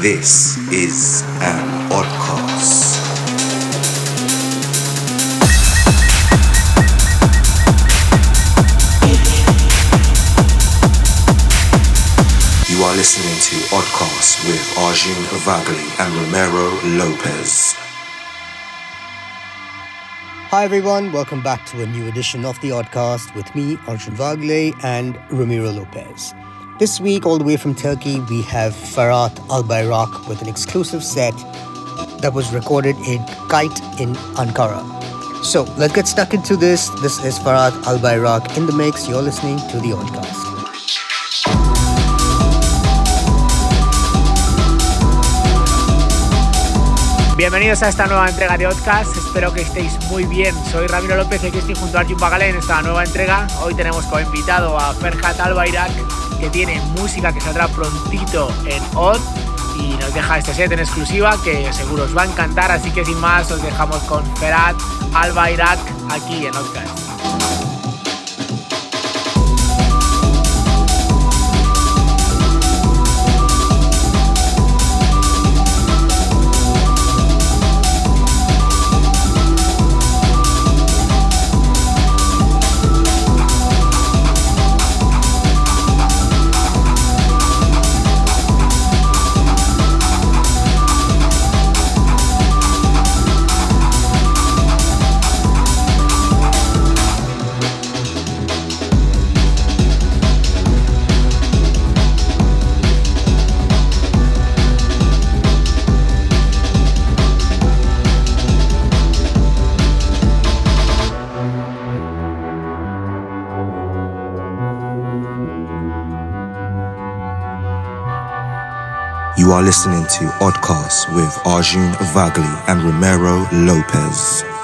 This is an oddcast. You are listening to Oddcast with Arjun Vagale and Ramiro Lopez. Hi everyone, welcome back to a new edition of the Oddcast with me, Arjun Vagale, and Ramiro Lopez. This week, all the way from Turkey, we have Ferhat Albayrak with an exclusive set that was recorded in Kite in Ankara. So let's get stuck into this. This is Ferhat Albayrak in the mix. You're listening to the Oddcast. Bienvenidos a esta nueva entrega de Oddcast. Espero que estéis muy bien. Soy Ramiro López y aquí estoy junto a Arjun Vagale en esta nueva entrega. Hoy tenemos como invitado a Ferhat Albayrak, que tiene música que saldrá prontito en Odd y nos deja este set en exclusiva que seguro os va a encantar. Así que sin más, os dejamos con Ferhat Albayrak aquí en Oddcast. You are listening to Oddcast with Arjun Vagale and Ramiro Lopez.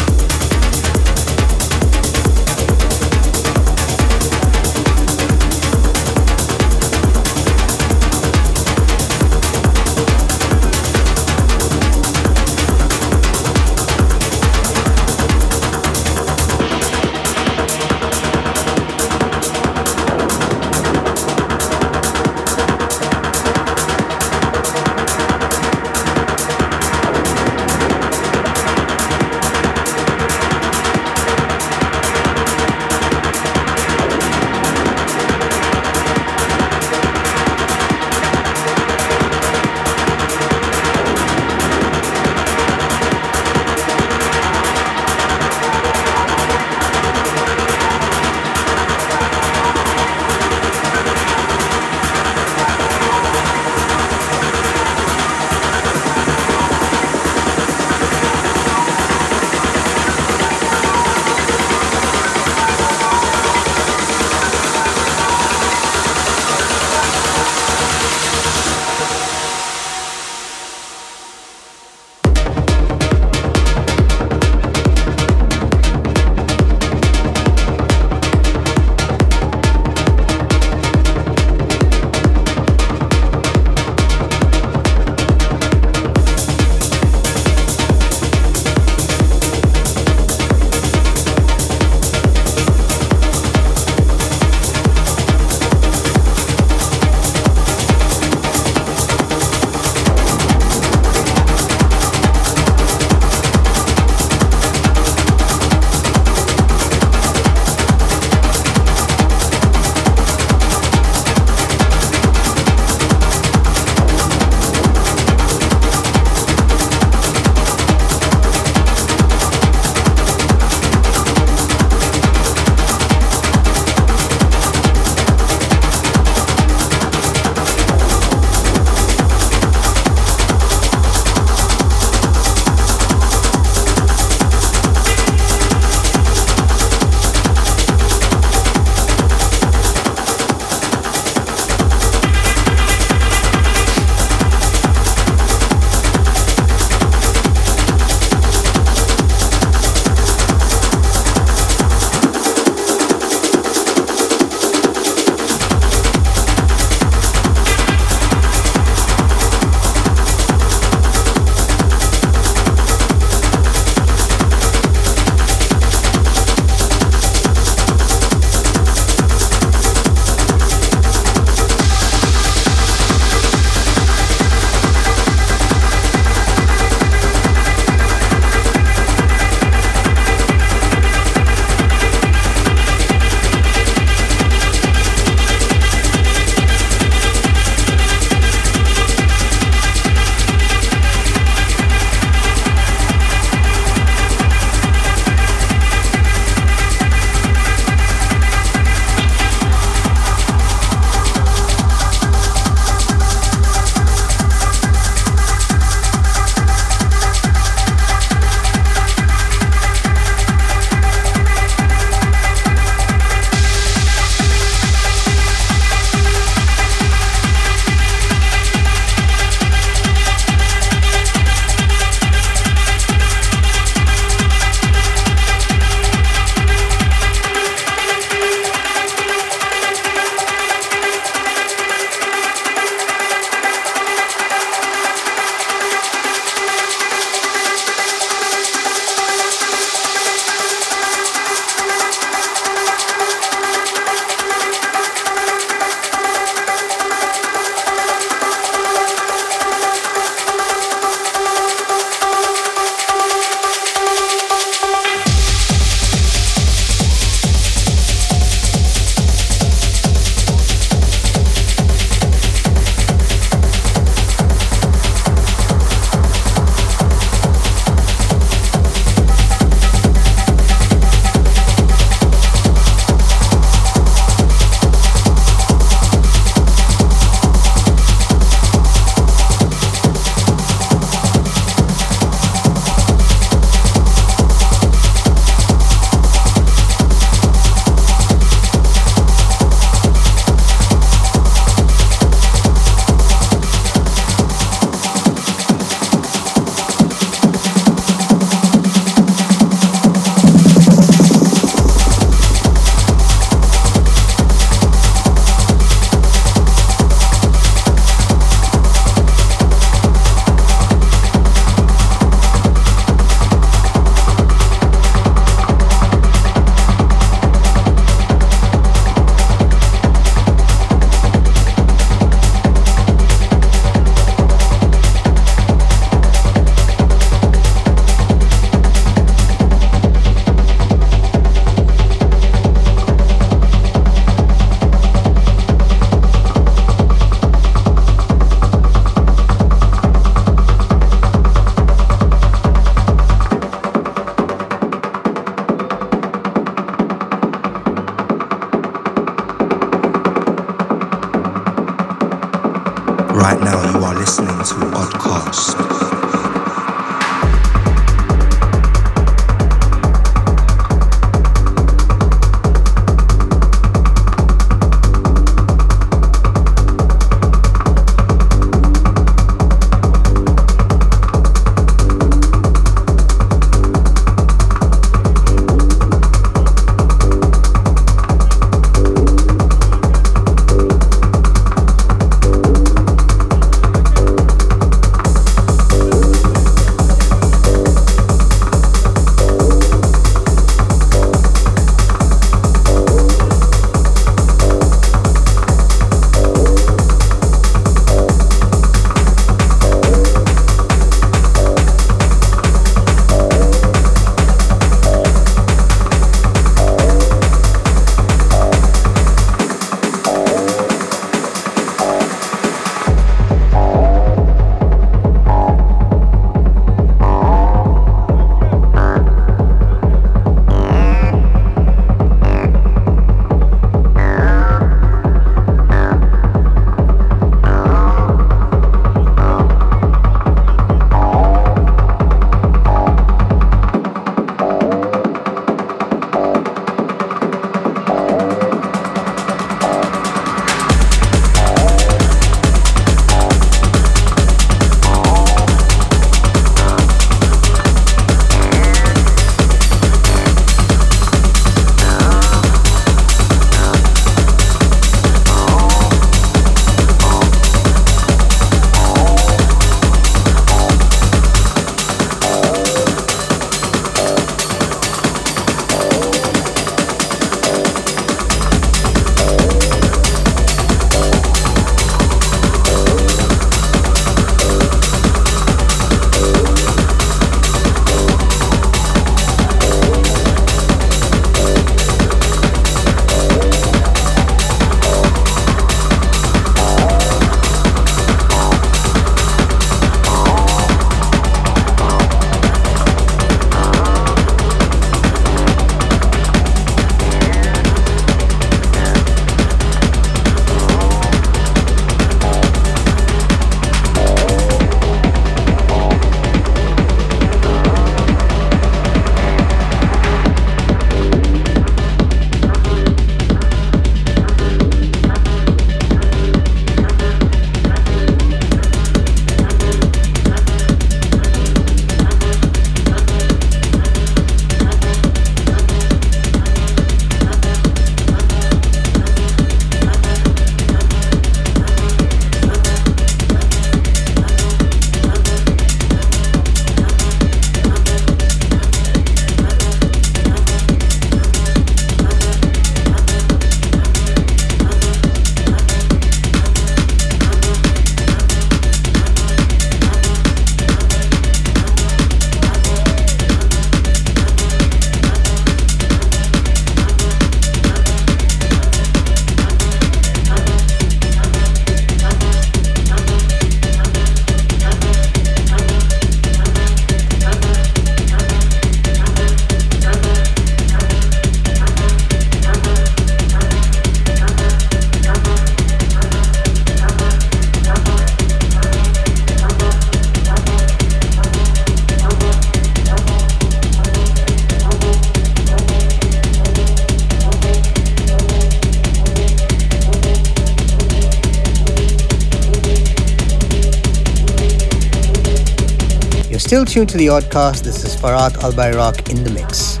Still tuned to the Oddcast, this is Ferhat Albayrak in the mix.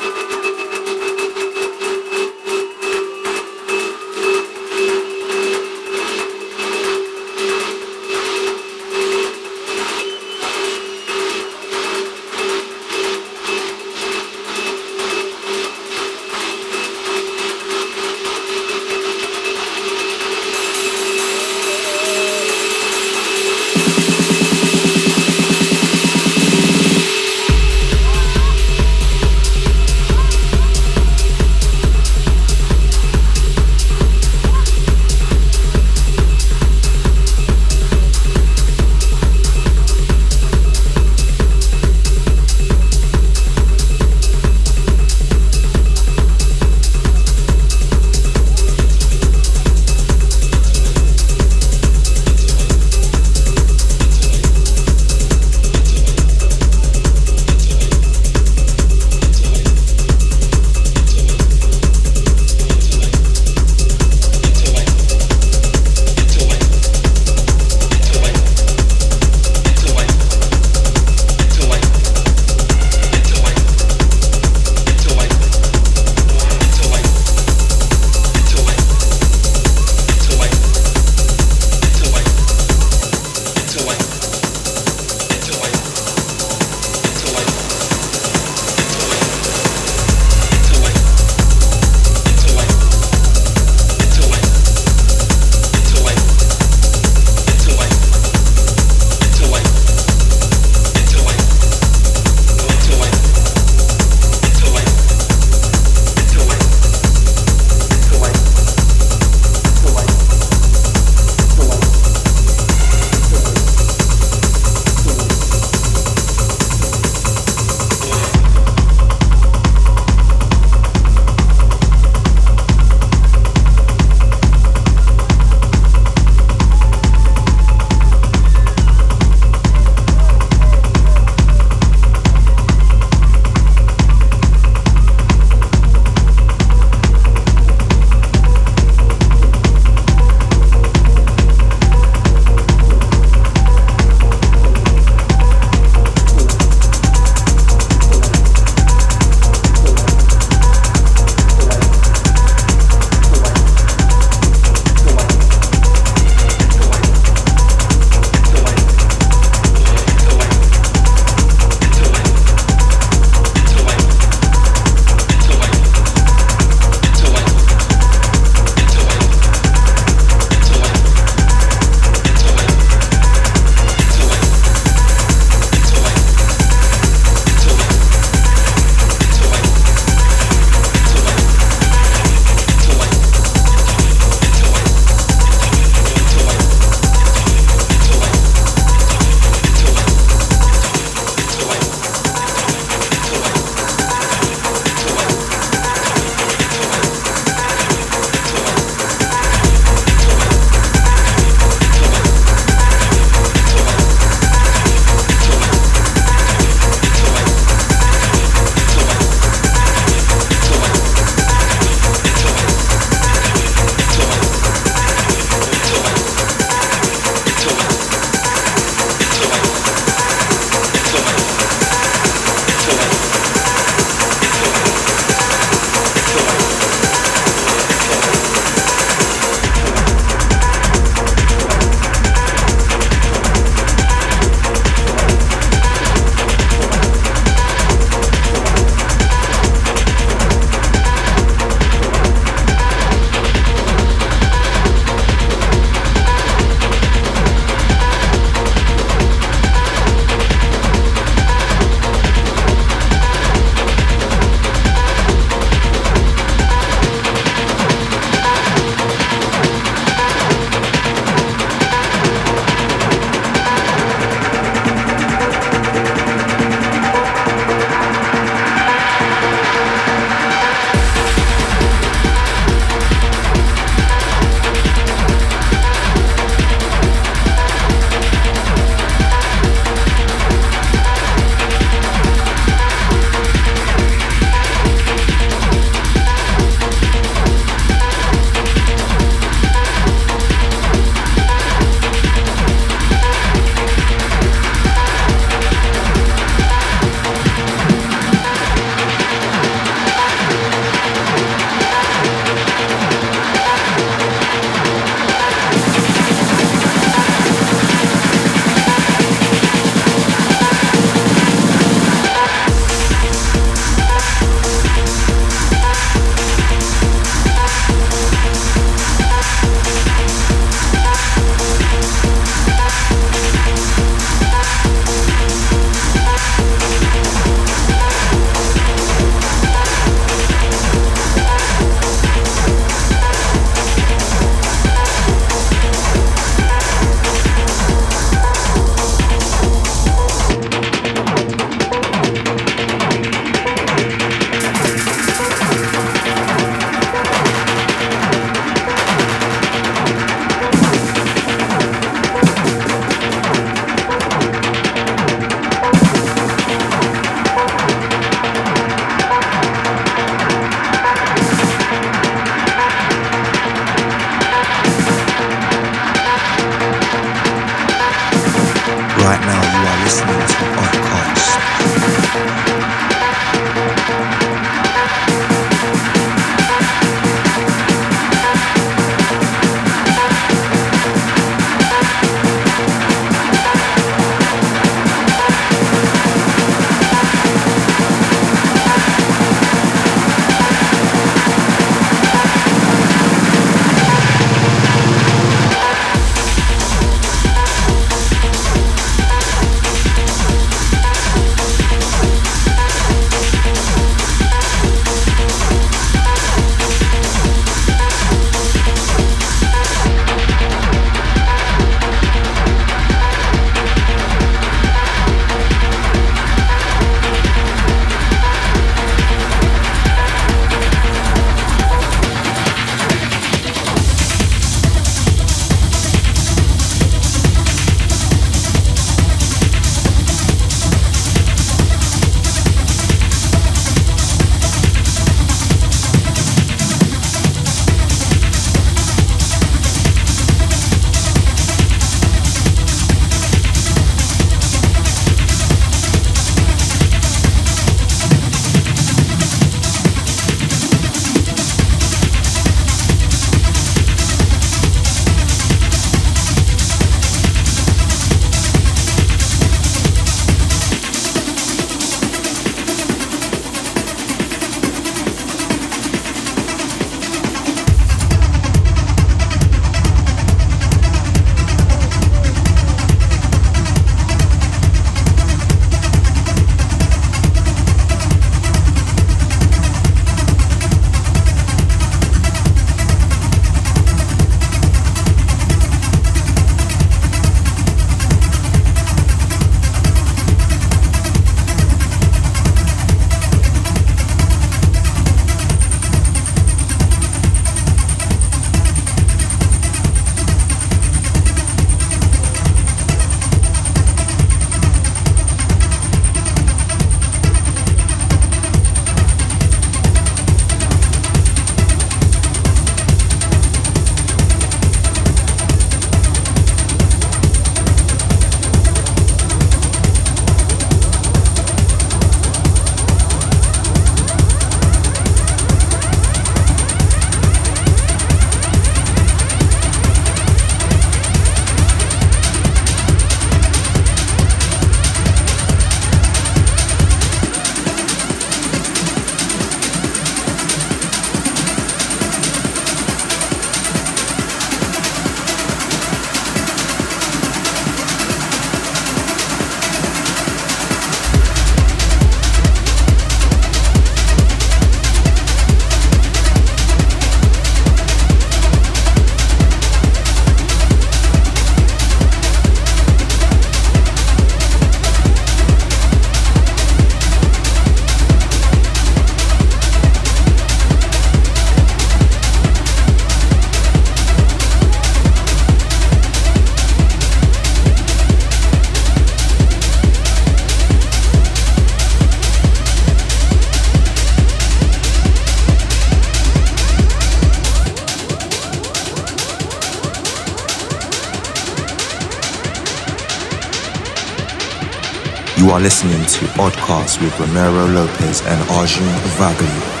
Listening to Oddcast with Ramiro Lopez and Arjun Vagale.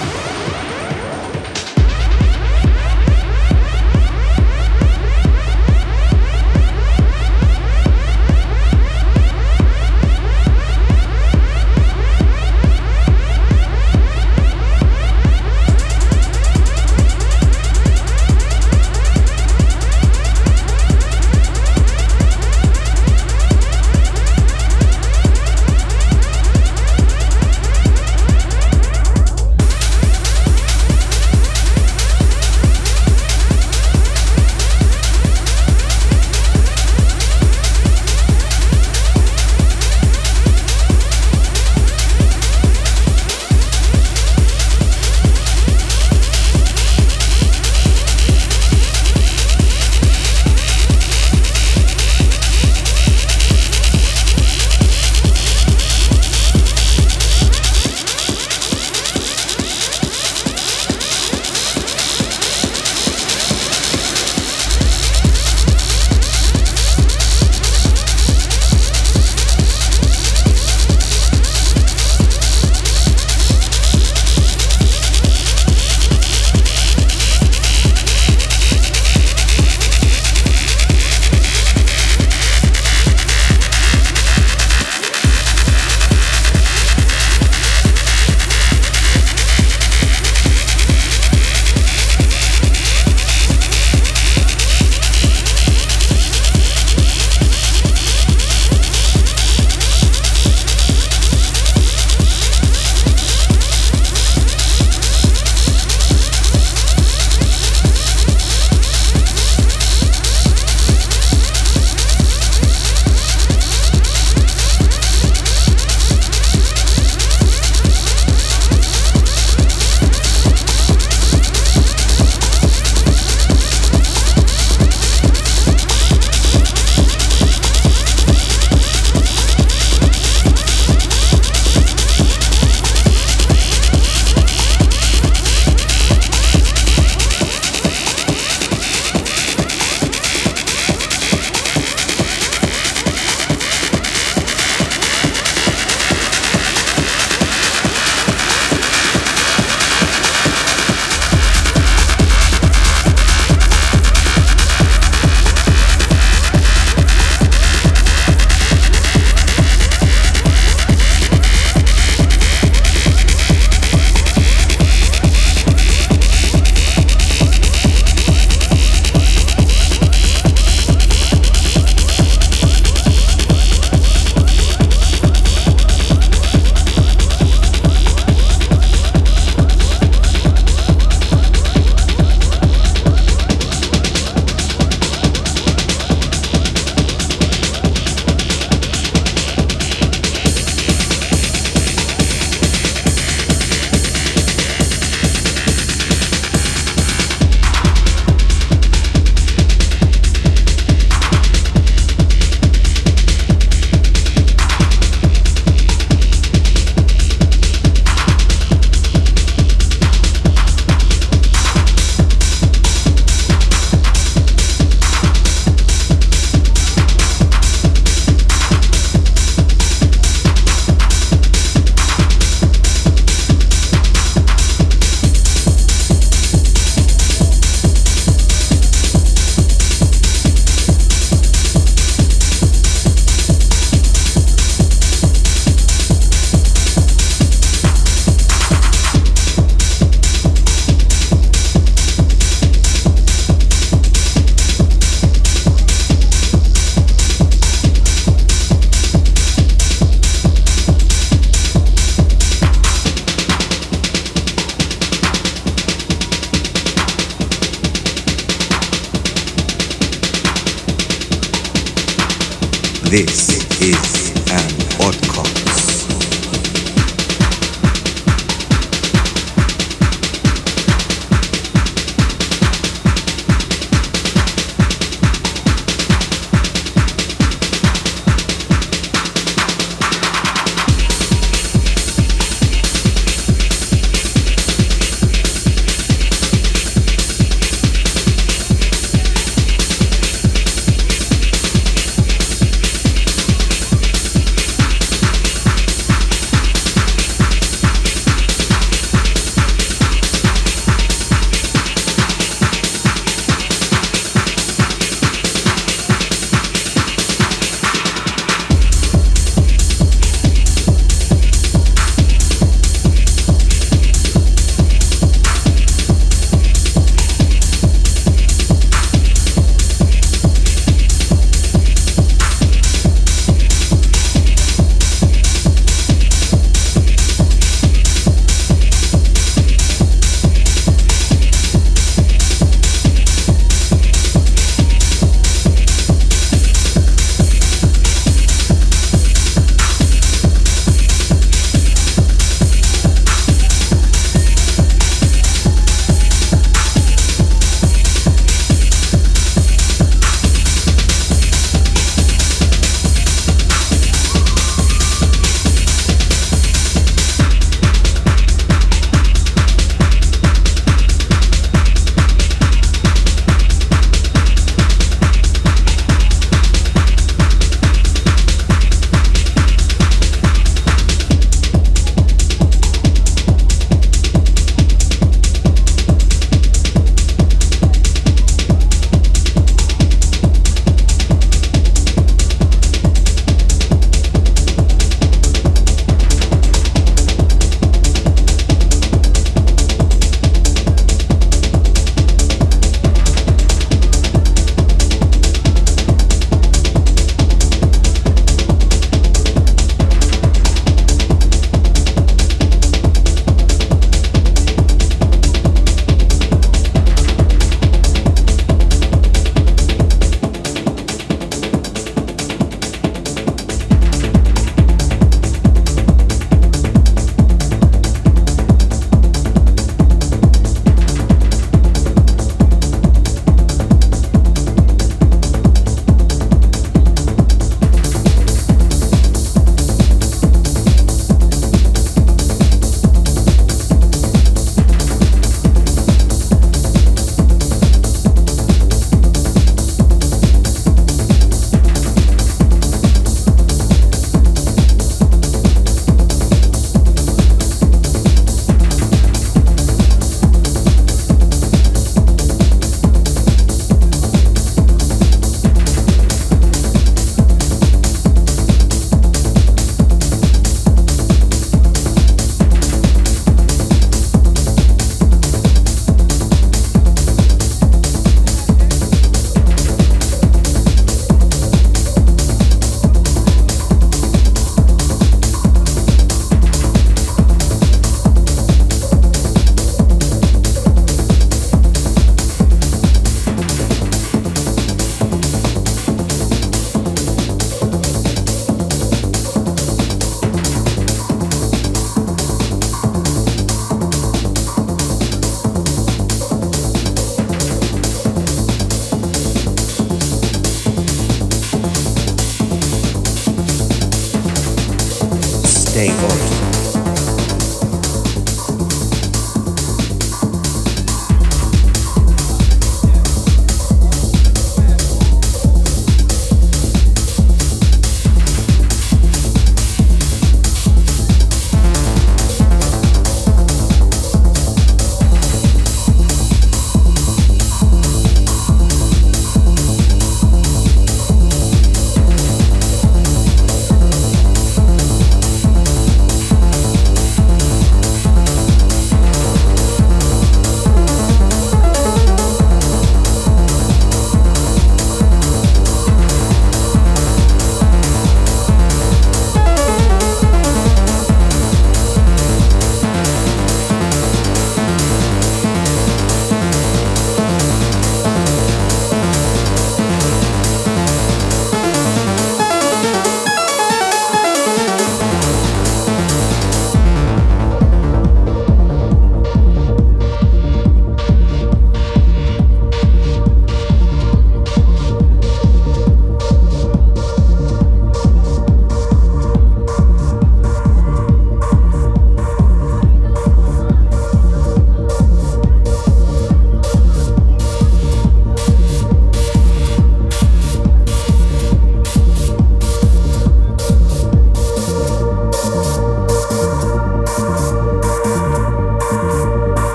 Day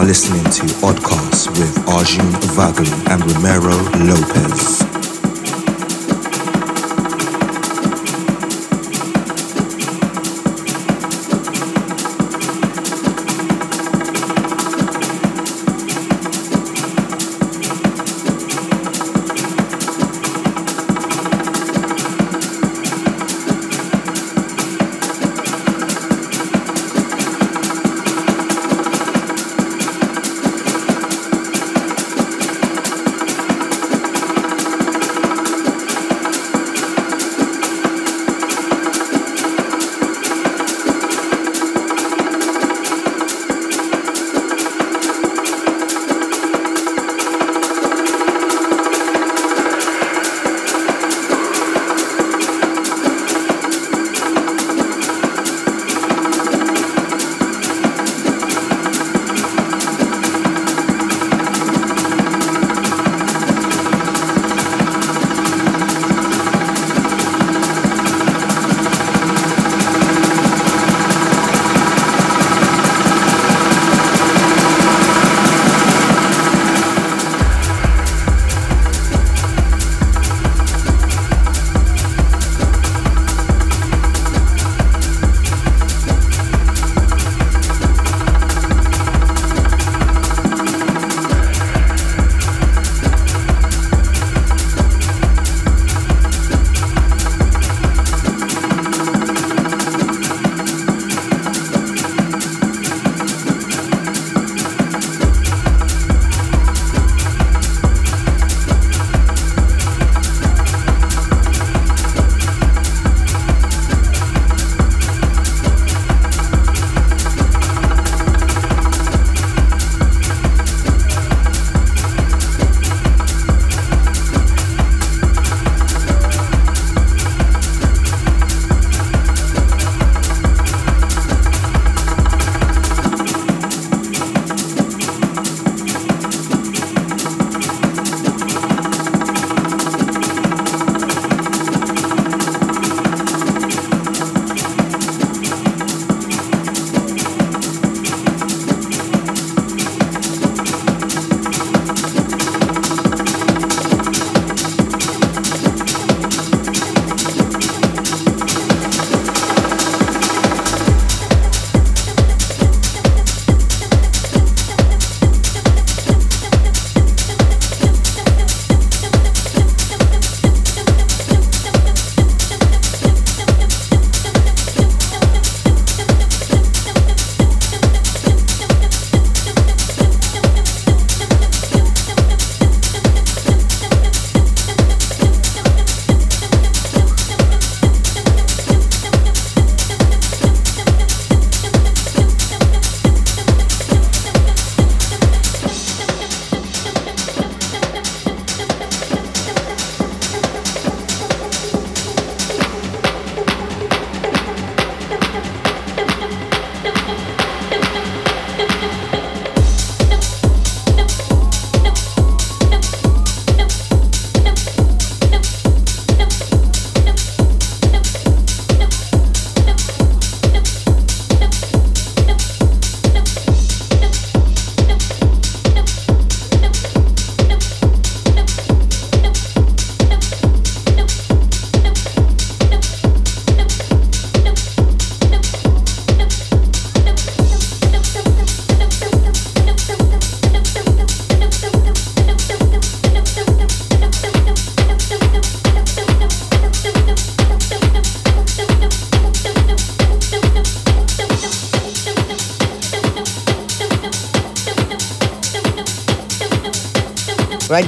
are listening to Oddcast with Arjun Vagale and Ramiro Lopez.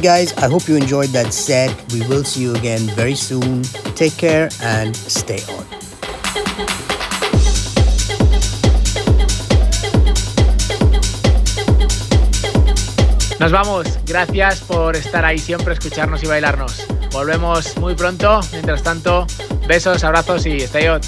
Guys, I hope you enjoyed that set. We will see you again very soon. Take care and stay on. Nos vamos. Gracias por estar ahí siempre, escucharnos y bailarnos. Volvemos muy pronto. Mientras tanto, besos, abrazos y stay on.